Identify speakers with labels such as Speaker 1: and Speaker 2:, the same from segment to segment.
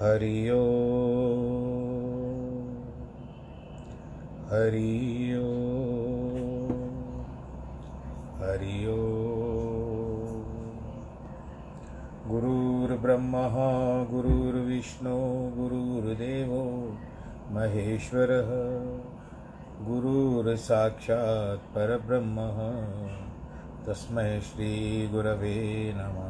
Speaker 1: हरि ओ हरि ओ हरि ओ गुरुर्ब्रह्मा गुरुर्विष्णु गुरुर्देवो महेश्वरः परब्रह्मः। तस्मै श्रीगुरवे नमः।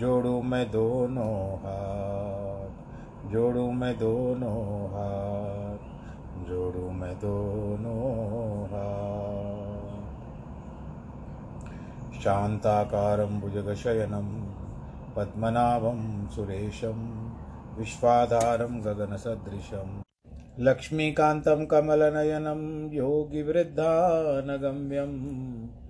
Speaker 1: जोड़ू मैं दोनों हाथ, जोड़ू मैं दोनों हाथ, जोड़ू मैं दोनों हाथ। शान्ताकारं भुजगशयनं, पद्मनाभं सुरेशं, विश्वाधारं गगनसदृशं। लक्ष्मीकान्तं कमलनयनं योगिवृद्धानगम्यम्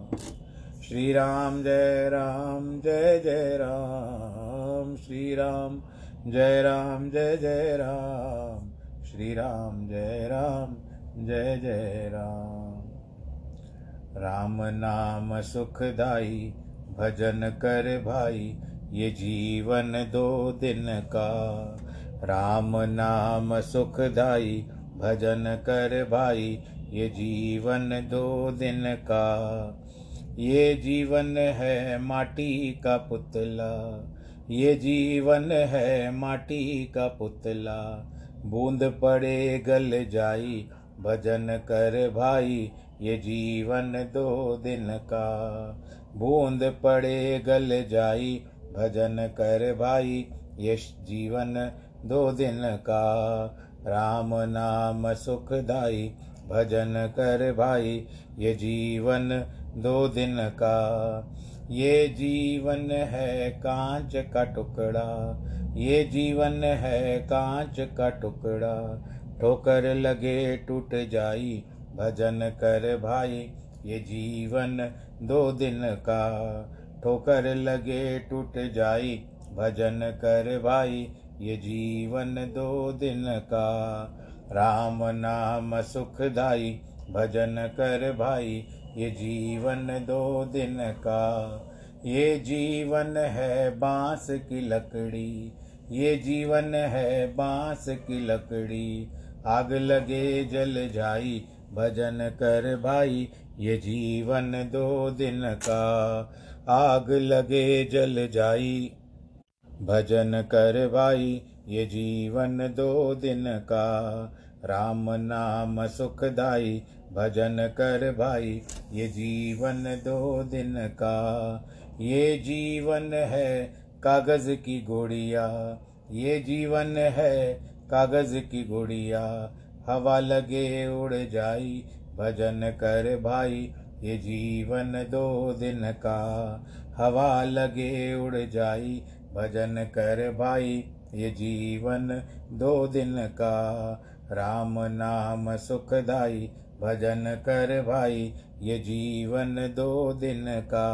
Speaker 1: श्री राम जय राम, जय जय राम। श्री राम जय राम, जय जय राम। श्री राम जय राम, जय जय राम। राम नाम सुखदाई, भजन कर भाई, ये जीवन दो दिन का। राम नाम सुखदाई, भजन कर भाई, ये जीवन दो दिन का। ये जीवन है माटी का पुतला, ये जीवन है माटी का पुतला। बूंद पड़े गल जाई, भजन कर भाई, ये जीवन दो दिन का। बूंद पड़े गल जाई, भजन कर भाई, ये जीवन दो दिन का। राम नाम सुखदाई, भजन कर भाई, ये जीवन दो दिन का। ये जीवन है कांच का टुकड़ा, ये जीवन है कांच का टुकड़ा। ठोकर लगे टूट जाई, भजन कर भाई, ये जीवन दो दिन का। ठोकर लगे टूट जाई, भजन कर भाई, ये जीवन दो दिन का। राम नाम सुखदाई भजन कर भाई ये जीवन दो दिन का, ये जीवन है बाँस की लकड़ी, ये जीवन है बाँस की लकड़ी। आग लगे जल जाई, भजन कर भाई, ये जीवन दो दिन का। आग लगे जल जाई, भजन कर भाई, ये जीवन दो दिन का। राम नाम सुखदाई भजन कर भाई, ये जीवन दो दिन का। ये जीवन है कागज़ की गोड़िया, ये जीवन है कागज़ की गुड़िया। हवा लगे उड़ जाई, भजन कर भाई, ये जीवन दो दिन का। हवा लगे उड़ जाई, भजन कर भाई, ये जीवन दो दिन का। राम नाम सुखदाई भजन कर भाई ये जीवन दो दिन का।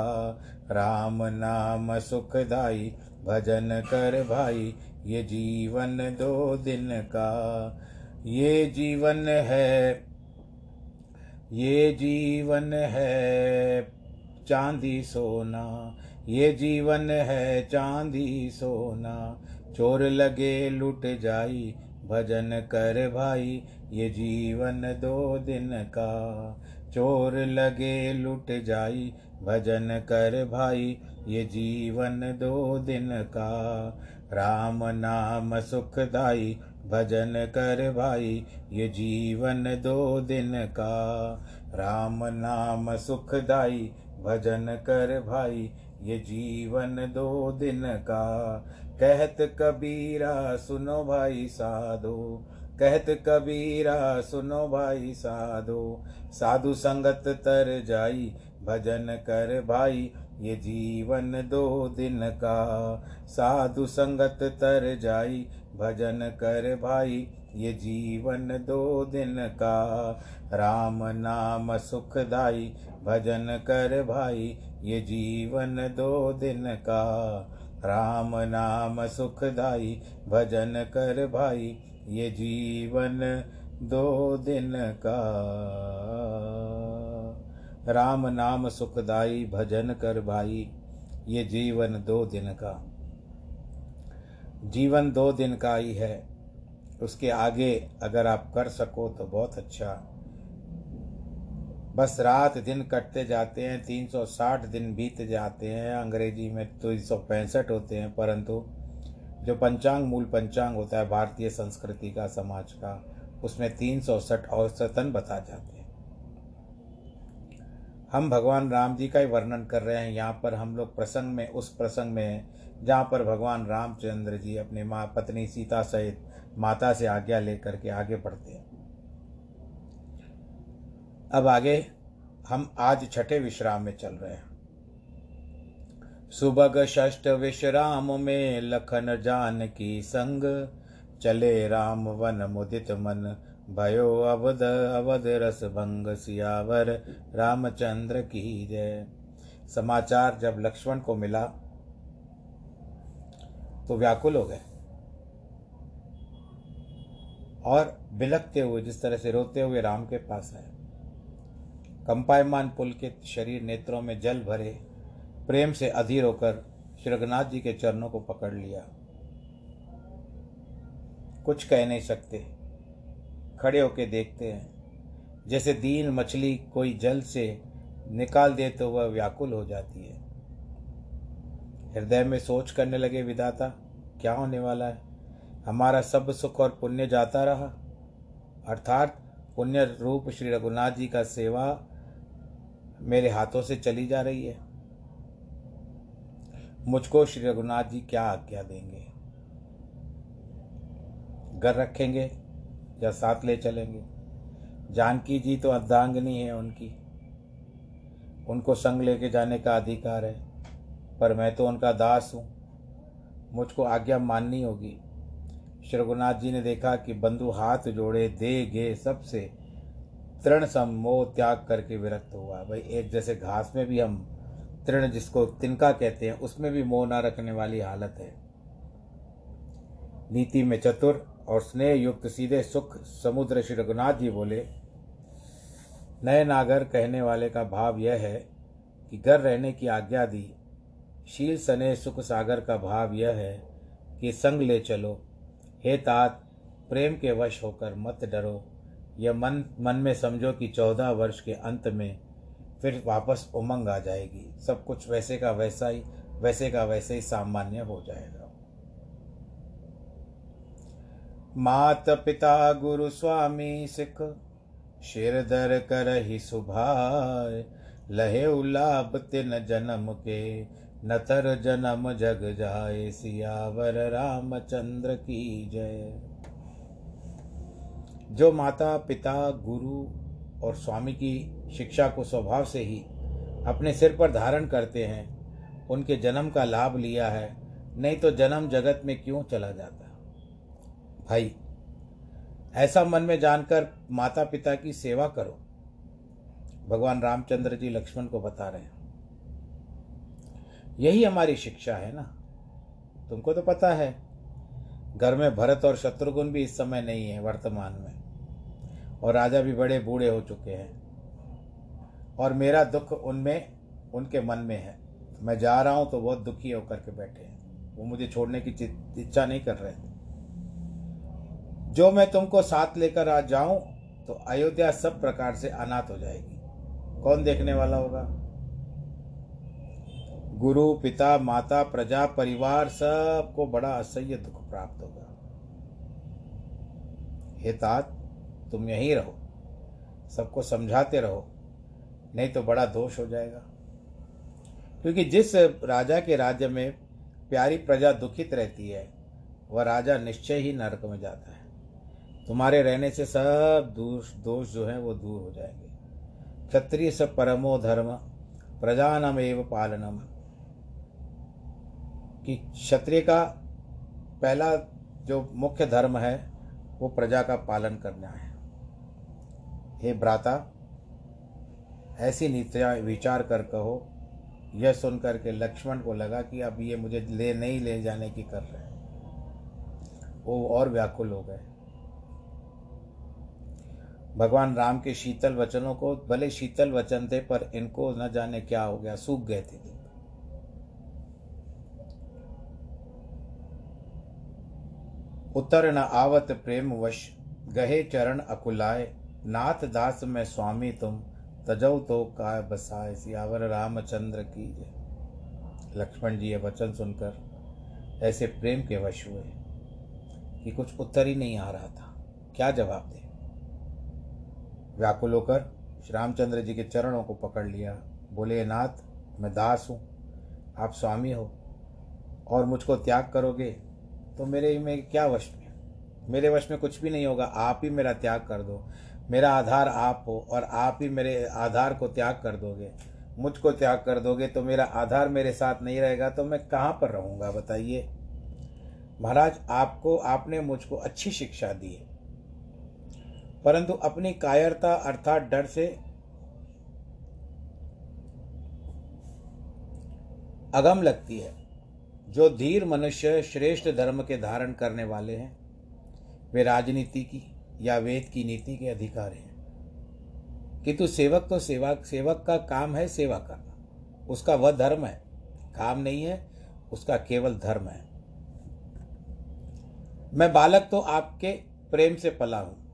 Speaker 1: राम नाम सुखदाई, भजन कर भाई ये जीवन दो दिन का। ये जीवन है, ये जीवन है चांदी सोना। ये जीवन है चांदी सोना। चोर लगे लुट जाई भजन कर भाई, ये जीवन दो दिन का। चोर लगे लुट जाई, भजन कर भाई, ये जीवन दो दिन का। राम नाम सुखदाई भजन कर भाई, ये जीवन दो दिन का। राम नाम सुखदाई भजन कर भाई, ये जीवन दो दिन का। कहत कबीरा, सुनो भाई साधो। कहत कबीरा, सुनो भाई साधो। साधु संगत तर जाई, भजन कर भाई। ये जीवन दो दिन का। साधु संगत तर जाई, भजन कर भाई। ये जीवन दो दिन का। राम नाम सुखदाई भजन कर भाई। ये जीवन दो दिन का। राम नाम सुखदाई, भजन कर भाई, ये जीवन दो दिन का। राम नाम सुखदाई, भजन कर भाई, ये जीवन दो दिन का। जीवन दो दिन का ही है। उसके आगे अगर आप कर सको तो बहुत अच्छा। बस रात दिन कटते जाते हैं 360 दिन बीत जाते हैं। अंग्रेज़ी में तो पैंसठ होते हैं, परंतु जो पंचांग, मूल पंचांग होता है, भारतीय संस्कृति का, समाज का, उसमें तीन सौ सठ औसतन बता जाते हैं। हम भगवान राम जी का ही वर्णन कर रहे हैं। यहाँ पर हम लोग प्रसंग में, उस प्रसंग में जहाँ पर भगवान रामचंद्र जी अपनी माँ, पत्नी सीता सहित माता से आज्ञा लेकर के आगे बढ़ते हैं। अब आगे हम आज छठे विश्राम में चल रहे हैं। सुबह षष्ठ विश्राम में लखन जान की संग, चले राम वन मुदित मन, भयो अवध अवध रस भंग सियावर, रामचंद्र की जय। समाचार जब लक्ष्मण को मिला तो व्याकुल हो गए। और बिलकते हुए, जिस तरह से रोते हुए राम के पास आए। कंपायमान पुल के शरीर नेत्रों में जल भरे, प्रेम से अधीर होकर श्री रघुनाथ जी के चरणों को पकड़ लिया। कुछ कह नहीं सकते। खड़े होके देखते हैं। जैसे दीन मछली कोई जल से निकाल दे तो वह व्याकुल हो जाती है। हृदय में सोच करने लगे विदाता क्या होने वाला है? हमारा सब सुख और पुण्य जाता रहा। अर्थात पुण्य रूप श्री रघुनाथ जी का सेवा मेरे हाथों से चली जा रही है। मुझको श्री रघुनाथ जी क्या आज्ञा देंगे? घर रखेंगे या साथ ले चलेंगे? जानकी जी तो अर्धांगनी है उनकी। उनको संग लेके जाने का अधिकार है, पर मैं तो उनका दास हूँ। मुझको आज्ञा माननी होगी। श्री रघुनाथ जी ने देखा कि बंधु हाथ जोड़े दे गे सबसे। तृण सम मोह त्याग करके विरक्त हुआ भाई, एक जैसे घास में भी हम तृण जिसको तिनका कहते हैं, उसमें भी मोह ना रखने वाली हालत है। नीति में चतुर और स्नेह युक्त सीधे सुख समुद्र श्री रघुनाथ जी बोले, नए नागर कहने वाले का भाव यह है कि घर रहने की आज्ञा दी। शील सने सुख सागर का भाव यह है कि संग ले चलो। हे तात, प्रेम के वश होकर मत डरो। यह मन मन में समझो कि चौदह वर्ष के अंत में फिर वापस उमंग आ जाएगी। सब कुछ वैसे का वैसा ही, वैसे का वैसे ही सामान्य हो जाएगा। मात पिता गुरु, स्वामी, सिख, शेर दर कर ही सुभाय। लहे उलाब तिन जन्म के नतर जन्म जग जाए। सियावर रामचंद्र की जय। जो माता, पिता, गुरु और स्वामी की शिक्षा को स्वभाव से ही अपने सिर पर धारण करते हैं, उनके जन्म का लाभ लिया है, नहीं तो जन्म जगत में क्यों चला जाता? भाई, ऐसा मन में जानकर माता पिता की सेवा करो। भगवान रामचंद्र जी लक्ष्मण को बता रहे हैं। यही हमारी शिक्षा है ना? तुमको तो पता है, घर में भरत और शत्रुघ्न भी इस समय नहीं है वर्तमान में। और राजा भी बड़े बूढ़े हो चुके हैं। और मेरा दुख उनमें, उनके मन में है। मैं जा रहा हूँ तो बहुत दुखी होकर के बैठे हैं। वो मुझे छोड़ने की इच्छा नहीं कर रहे थे। जो मैं तुमको साथ लेकर आ जाऊँ तो अयोध्या सब प्रकार से अनाथ हो जाएगी। कौन देखने वाला होगा? गुरु, पिता, माता, प्रजा, परिवार सबको बड़ा असह्य दुख प्राप्त होगा। हे तात तुम यहीं रहो। सबको समझाते रहो, नहीं तो बड़ा दोष हो जाएगा। क्योंकि जिस राजा के राज्य में प्यारी प्रजा दुखित रहती है, वह राजा निश्चय ही नरक में जाता है। तुम्हारे रहने से सब दोष दोष जो है वो दूर हो जाएँगे। क्षत्रिय स परमो धर्म, प्रजानम एव पालनम। कि क्षत्रिय का पहला जो मुख्य धर्म है, वो प्रजा का पालन करना है। हे भ्राता, ऐसी नीतियाँ विचार कर कहो। यह सुनकर के लक्ष्मण को लगा कि अब ये मुझे ले, नहीं ले जाने की कर रहे हैं। वो और व्याकुल हो गए। भगवान राम के शीतल वचनों को, भले शीतल वचन थे, पर इनको न जाने क्या हो गया, सूख गए थे। उत्तर न आवत प्रेम वश गहे चरण अकुलाए नाथ दास में स्वामी तुम, तजौ तो काय बसाए सियावर रामचंद्र की लक्ष्मण जी ये वचन सुनकर ऐसे प्रेम के वश हुए कि कुछ उत्तर ही नहीं आ रहा था। क्या जवाब दे? व्याकुल होकर श्री रामचंद्र जी के चरणों को पकड़ लिया। बोले, नाथ, मैं दास हूँ, आप स्वामी हो, और मुझको त्याग करोगे तो मेरे में क्या वश में? मेरे वश में कुछ भी नहीं होगा, आप ही मेरा त्याग कर दो। मेरा आधार आप हो और आप ही मेरे आधार को त्याग कर दोगे। मुझको त्याग कर दोगे तो मेरा आधार मेरे साथ नहीं रहेगा तो मैं कहाँ पर रहूँगा, बताइए? महाराज, आपको, आपने मुझको अच्छी शिक्षा दी है। परंतु अपनी कायरता अर्थात डर से अगम लगती है। जो धीर मनुष्य श्रेष्ठ धर्म के धारण करने वाले हैं, वे राजनीति की या वेद की नीति के अधिकार हैं। किंतु सेवक तो सेवा, सेवक का काम है सेवा करना। उसका वह धर्म है। काम नहीं है, उसका केवल धर्म है। मैं बालक तो आपके प्रेम से पला हूँ।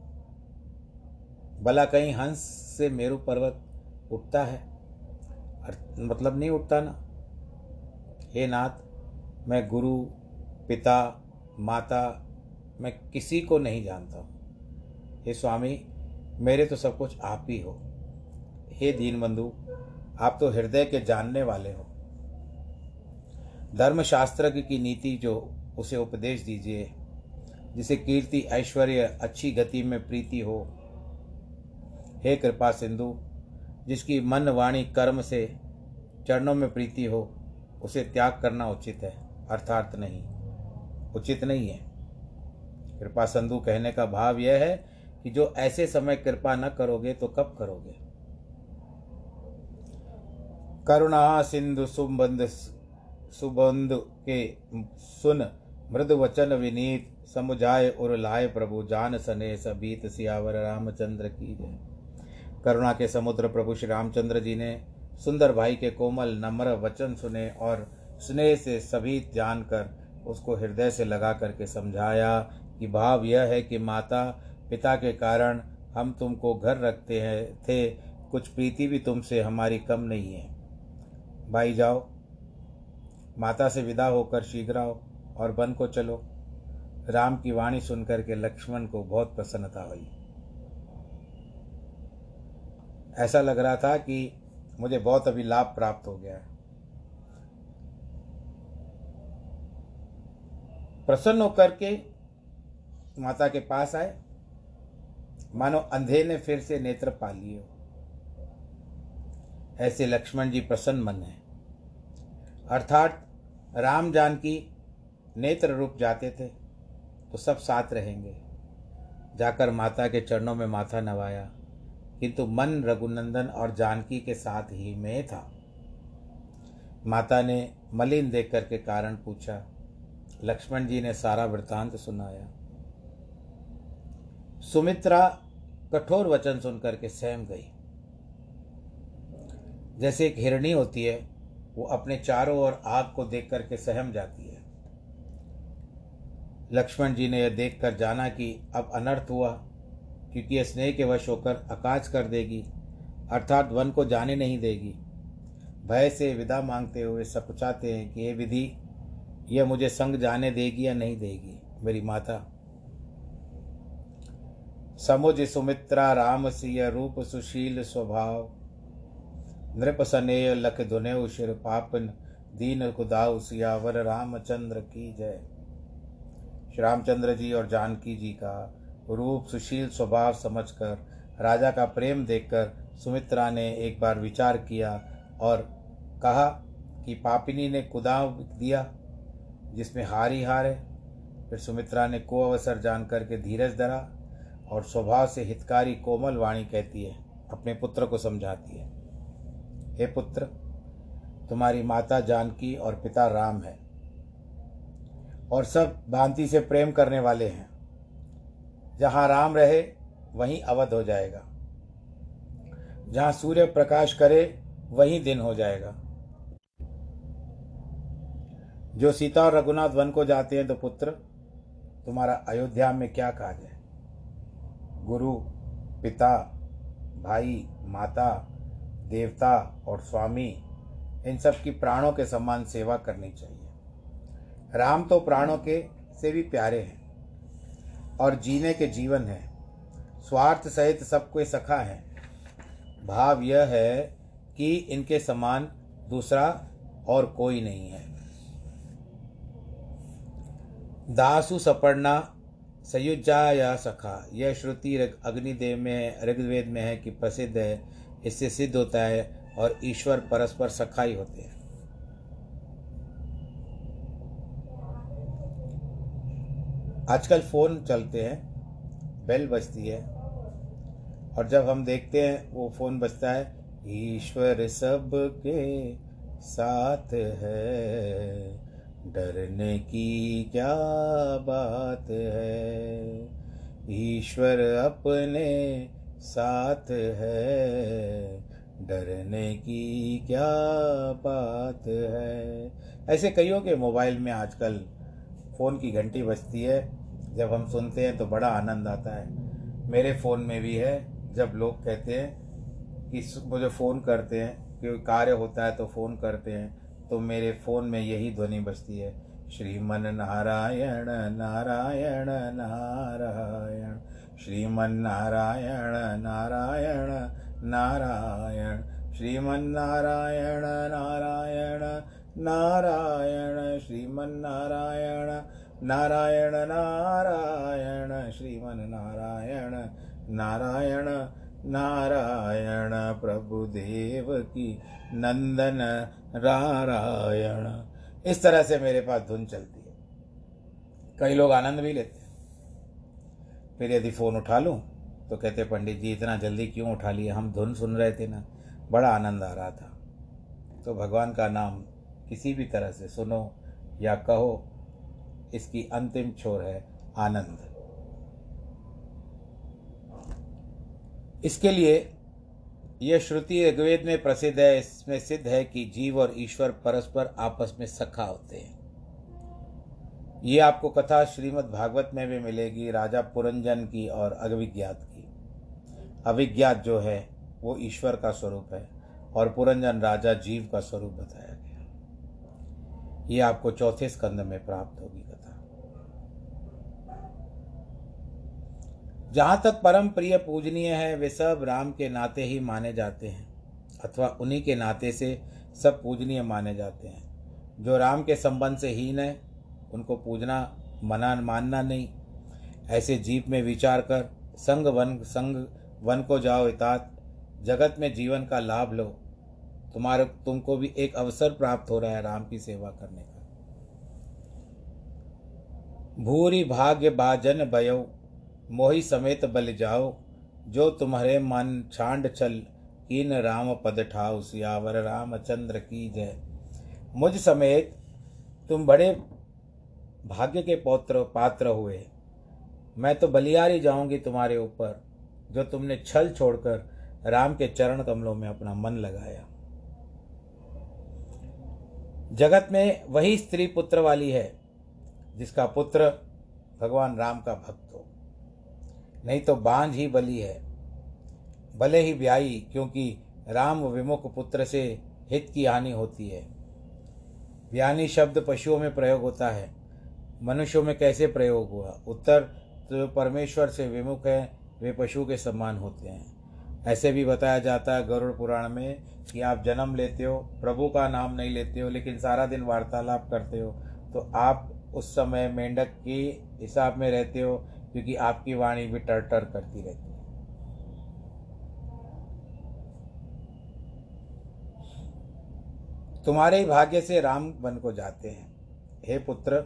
Speaker 1: भला कहीं हंस से मेरु पर्वत उठता है। मतलब नहीं उठता ना। हे नाथ, मैं गुरु, पिता, माता, मैं किसी को नहीं जानता हूँ। हे स्वामी, मेरे तो सब कुछ आप ही हो। हे दीन बंधु आप तो हृदय के जानने वाले हो। धर्मशास्त्र की नीति जो उसे उपदेश दीजिए, जिसे कीर्ति, ऐश्वर्य, अच्छी गति में प्रीति हो। हे कृपा सिंधु, जिसकी मन वाणी कर्म से चरणों में प्रीति हो, उसे त्याग करना उचित है, अर्थात नहीं। उचित नहीं है। कृपा सिंधु कहने का भाव यह है कि जो ऐसे समय कृपा न करोगे तो कब करोगे? करुणा सिंधु सुबंध सुबंध के सुन, मृद वचन विनीत, समुझाए उर लाए प्रभु, जान सने सबीत सियावर रामचंद्र की जय। करुणा के समुद्र प्रभु श्री रामचंद्र जी ने सुंदर भाई के कोमल, नम्र वचन सुने और स्नेह से सभी जानकर उसको हृदय से लगा करके समझाया कि भाव यह है कि माता पिता के कारण हम तुमको घर रखते हैं, थे। कुछ प्रीति भी तुमसे हमारी कम नहीं है। भाई जाओ, माता से विदा होकर शीघ्र आओ और बन को चलो। राम की वाणी सुनकर के लक्ष्मण को बहुत प्रसन्नता हुई। ऐसा लग रहा था कि मुझे बहुत अभी लाभ प्राप्त हो गया है। प्रसन्न होकर के माता के पास आए। मानो अंधे ने फिर से नेत्र पा लिए हो। ऐसे लक्ष्मण जी प्रसन्न मन है। अर्थात राम जानकी नेत्र रूप जाते थे तो सब साथ रहेंगे। जाकर माता के चरणों में माथा नवाया, किंतु मन रघुनंदन और जानकी के साथ ही में था। माता ने मलिन देख करके कारण पूछा, लक्ष्मण जी ने सारा वृतांत सुनाया। सुमित्रा कठोर वचन सुनकर के सहम गई। जैसे एक हिरणी होती है, वो अपने चारों ओर आग को देख करके सहम जाती है। लक्ष्मण जी ने यह देख कर जाना कि अब अनर्थ हुआ, क्योंकि यह स्नेह के वश होकर अकाज कर देगी, अर्थात वन को जाने नहीं देगी। भय से विदा मांगते हुए सकुचाते हैं कि ये विधि, यह मुझे संग जाने देगी या नहीं देगी, मेरी माता। समुज सुमित्रा राम सिय रूप सुशील स्वभाव। नृप सनेय लख धुनेव शिर पापन, दीन कुदाव सियावर रामचंद्र की जय। श्री रामचंद्र जी और जानकी जी का रूप सुशील स्वभाव समझकर, राजा का प्रेम देखकर सुमित्रा ने एक बार विचार किया और कहा कि पापिनी ने कुदाव दिया, जिसमें हार ही हार। है फिर सुमित्रा ने को अवसर जान करके धीरज धरा। और स्वभाव से हितकारी कोमल वाणी कहती है, अपने पुत्र को समझाती है। हे पुत्र, तुम्हारी माता जानकी और पिता राम है, और सब भांति से प्रेम करने वाले हैं। जहाँ राम रहे, वहीं अवध हो जाएगा। जहाँ सूर्य प्रकाश करे, वहीं दिन हो जाएगा। जो सीता और रघुनाथ वन को जाते हैं तो पुत्र, तुम्हारा अयोध्या में क्या काज है? गुरु, पिता, भाई, माता, देवता और स्वामी, इन सब की प्राणों के समान सेवा करनी चाहिए। राम तो प्राणों के से भी प्यारे हैं और जीने के जीवन हैं। स्वार्थ सहित सब कोई सखा है। भाव यह है कि इनके समान दूसरा और कोई नहीं है। दासु सपड़ना सयुजा या सखा। यह श्रुति अग्निदेव में ऋग्वेद में है कि प्रसिद्ध है। इससे सिद्ध होता है और ईश्वर परस्पर सखाई होते हैं। आजकल फ़ोन चलते हैं, बेल बजती है, और जब हम देखते हैं, वो फ़ोन बजता है, ईश्वर सबके साथ है। डरने की क्या बात है? ईश्वर अपने साथ है। डरने की क्या बात है? ऐसे कईयों के मोबाइल में आजकल फ़ोन की घंटी बजती है। जब हम सुनते हैं तो बड़ा आनंद आता है। मेरे फ़ोन में भी है। जब लोग कहते हैं कि मुझे फ़ोन करते हैं कोई कार्य होता है तो फ़ोन करते हैं। तो मेरे फ़ोन में यही ध्वनि बजती है। श्रीमन नारायण नारायण नारायण। श्रीमन नारायण नारायण नारायण। श्रीमन नारायण नारायण नारायण। श्रीमन नारायण नारायण नारायण। श्रीमन नारायण नारायण प्रभुदेव की नंदन नारायण इस तरह से मेरे पास धुन चलती है। कई लोग आनंद भी लेते हैं। फिर यदि फ़ोन उठा लूँ तो कहते, पंडित जी, इतना जल्दी क्यों उठा लिए? हम धुन सुन रहे थे ना। बड़ा आनंद आ रहा था। तो भगवान का नाम किसी भी तरह से सुनो या कहो, इसकी अंतिम छोर है आनंद। इसके लिए यह श्रुति ऋग्वेद में प्रसिद्ध है, इसमें सिद्ध है कि जीव और ईश्वर परस्पर आपस में सखा होते हैं। ये आपको कथा श्रीमद् भागवत में भी मिलेगी, राजा पुरंजन की और अविज्ञात की। अविज्ञात जो है, वो ईश्वर का स्वरूप है और पुरंजन राजा जीव का स्वरूप बताया गया। ये आपको चौथे स्कंद में प्राप्त होगी कथा जहाँ तक परम प्रिय पूजनीय है, वे सब राम के नाते ही माने जाते हैं, अथवा उन्हीं के नाते से सब पूजनीय माने जाते हैं। जो राम के संबंध से हीन है, उनको पूजना, मना, मानना नहीं। ऐसे जीव में विचार कर, संग वन संग वन को जाओ इतात, जगत में जीवन का लाभ लो। तुम्हारे, तुमको भी एक अवसर प्राप्त हो रहा है राम की सेवा करने का। भूरी भाग्य भाजन भयो मोही समेत बल जाओ। जो तुम्हारे मन छांड चल कीन राम पद ठाव, सियावर रामचंद्र की जय। मुझ समेत तुम बड़े भाग्य के पौत्र, पात्र हुए। मैं तो बलियारी जाऊँगी तुम्हारे ऊपर, जो तुमने छल छोड़कर राम के चरण कमलों में अपना मन लगाया। जगत में वही स्त्री पुत्र वाली है, जिसका पुत्र भगवान राम का भक्त हो। नहीं तो बांझ ही बली है। भले ही ब्याई, क्योंकि राम विमुख पुत्र से हित की हानि होती है। व्यानी शब्द पशुओं में प्रयोग होता है। मनुष्यों में कैसे प्रयोग हुआ? उत्तर तो परमेश्वर से विमुख है, वे पशु के समान होते हैं। ऐसे भी बताया जाता है गरुड़ पुराण में कि आप जन्म लेते हो, प्रभु का नाम नहीं लेते हो, लेकिन सारा दिन वार्तालाप करते हो तो आप उस समय मेंढक की हिसाब में रहते हो क्योंकि आपकी वाणी भी टर टर करती रहती है। तुम्हारे ही भाग्य से राम वन को जाते हैं। हे पुत्र,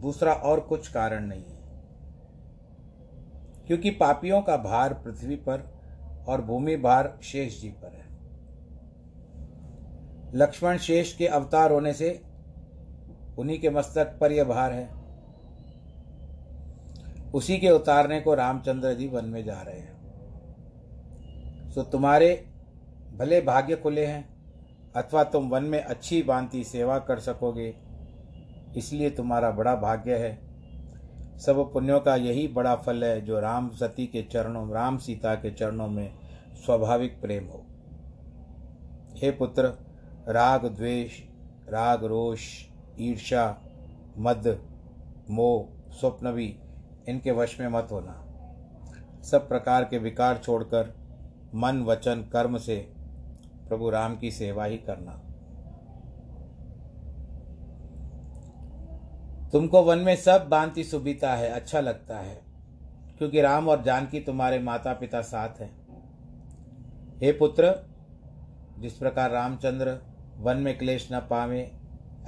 Speaker 1: दूसरा और कुछ कारण नहीं है। क्योंकि पापियों का भार पृथ्वी पर और भूमि भार शेष जी पर है। लक्ष्मण शेष के अवतार होने से उन्हीं के मस्तक पर यह भार है। उसी के उतारने को रामचंद्र जी वन में जा रहे हैं। सो तुम्हारे भले भाग्य खुले हैं, अथवा तुम वन में अच्छी बांति सेवा कर सकोगे, इसलिए तुम्हारा बड़ा भाग्य है। सब पुण्यों का यही बड़ा फल है जो राम सती के चरणों, राम सीता के चरणों में स्वाभाविक प्रेम हो। हे पुत्र, राग द्वेष, राग रोष ईर्षा मद, मोह स्वप्न भी इनके वश में मत होना। सब प्रकार के विकार छोड़कर मन, वचन, कर्म से प्रभु राम की सेवा ही करना। तुमको वन में सब बांति सुविता है अच्छा लगता है, क्योंकि राम और जानकी तुम्हारे माता पिता साथ हैं। हे पुत्र, जिस प्रकार रामचंद्र वन में क्लेश न पावे,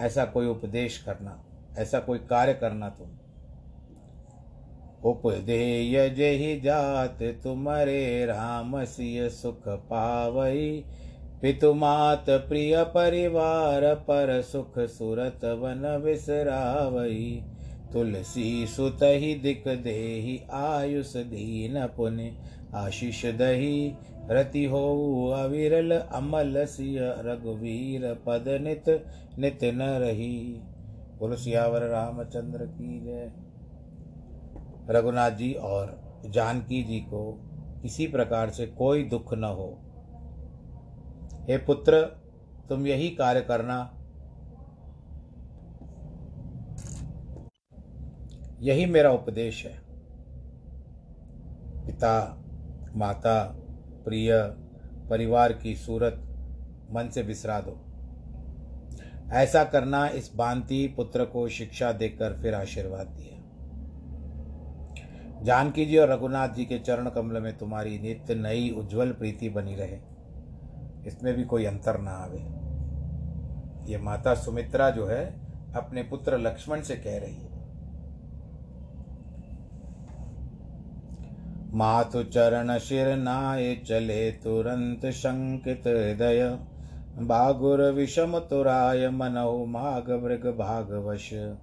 Speaker 1: ऐसा कोई उपदेश करना, ऐसा कोई कार्य करना तुम। उपदेय जही जात तुम्हारे राम सिय सुख पावई पितुमात प्रिय परिवार पर सुख सुरत वन विसरावई तुलसी सुत ही दिक देही आयुष दीन पुण्य आशीष दही रति हो अविरल अमल सिय रघुवीर पद नित नित न रही। बोलो सियावर रामचंद्र की जय। रघुनाथ जी और जानकी जी को किसी प्रकार से कोई दुख न हो। हे पुत्र, तुम यही कार्य करना। यही मेरा उपदेश है। पिता, माता, प्रिय, परिवार की सूरत मन से बिसरा दो। ऐसा करना इस बांति पुत्र को शिक्षा देकर फिर आशीर्वाद दिया जानकी जी और रघुनाथ जी के चरण कमल में तुम्हारी नित्य नई उज्जवल प्रीति बनी रहे। इसमें भी कोई अंतर ना आवे। ये माता सुमित्रा जो है, अपने पुत्र लक्ष्मण से कह रही है। मातु चरण शिर नाय चले तुरंत शंकित हृदय, बागुर विषम तुराय मनहु माघ मृग भागवश।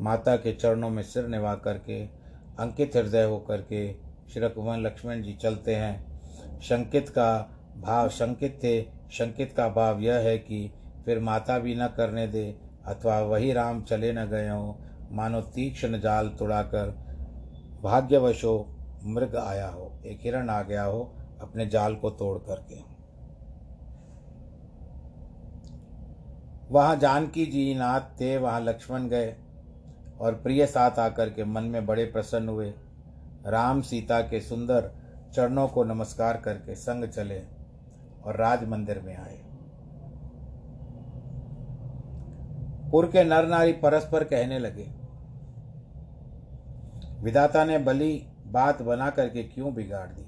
Speaker 1: माता के चरणों में सिर निभा करके अंकित हृदय होकर के श्री कुमार लक्ष्मण जी चलते हैं। शंकित का भाव शंकित थे। शंकित का भाव यह है कि फिर माता भी न करने दे, अथवा वही राम चले न गए हों। मानो तीक्ष्ण जाल तुड़ाकर भाग्यवश हो मृग आया हो। एक हिरण आ गया हो अपने जाल को तोड़ करके। वहाँ जानकी जी नाथ थे, वहाँ लक्ष्मण गए। और प्रिय साथ आकर के मन में बड़े प्रसन्न हुए। राम सीता के सुंदर चरणों को नमस्कार करके संग चले और राज मंदिर में आए। पुर के नर नारी परस्पर कहने लगे, विधाता ने बली बात बना करके क्यों बिगाड़ दी?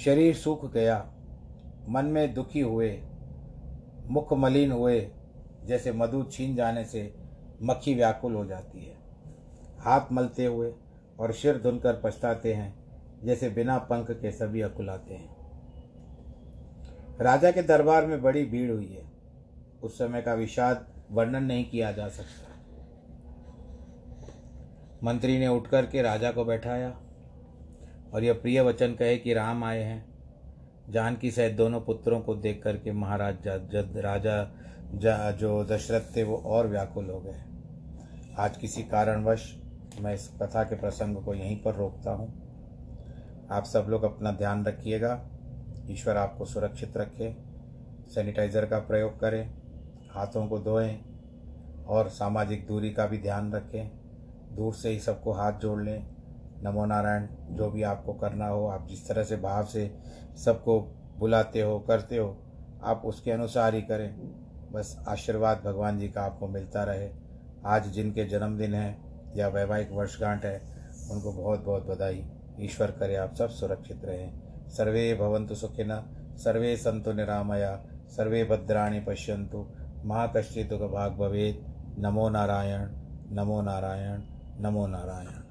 Speaker 1: शरीर सूख गया, मन में दुखी हुए, मुख मलिन हुए, जैसे मधु छीन जाने से मक्खी व्याकुल हो जाती है। हाथ मलते हुए और सिर धुनकर पछताते हैं, जैसे बिना पंख के सभी अकुलाते हैं। राजा के दरबार में बड़ी भीड़ हुई है। उस समय का विषाद वर्णन नहीं किया जा सकता। मंत्री ने उठकर के राजा को बैठाया और यह प्रिय वचन कहे कि राम आए हैं। जानकी सहित दोनों पुत्रों को देख करके महाराज जद राजा जा दशरथ थे, वो और व्याकुल हो गए। आज किसी कारणवश मैं इस कथा के प्रसंग को यहीं पर रोकता हूँ। आप सब लोग अपना ध्यान रखिएगा। ईश्वर आपको सुरक्षित रखे, सैनिटाइज़र का प्रयोग करें, हाथों को धोएँ, और सामाजिक दूरी का भी ध्यान रखें। दूर से ही सबको हाथ जोड़ लें। नमो नारायण, जो भी आपको करना हो, आप जिस तरह से भाव से सबको बुलाते हो, करते हो, आप उसके अनुसार ही करें। बस आशीर्वाद भगवान जी का आपको मिलता रहे। आज जिनके जन्मदिन है या वैवाहिक वर्षगांठ है, उनको बहुत बहुत बधाई। ईश्वर करे आप सब सुरक्षित रहें। सर्वे भवन्तु सुखिन, सर्वे संतु निरामया, सर्वे भद्राणी पश्यंतु माँ कश्चित् भाग भवेत्। नमो नारायण नमो नारायण नमो नारायण।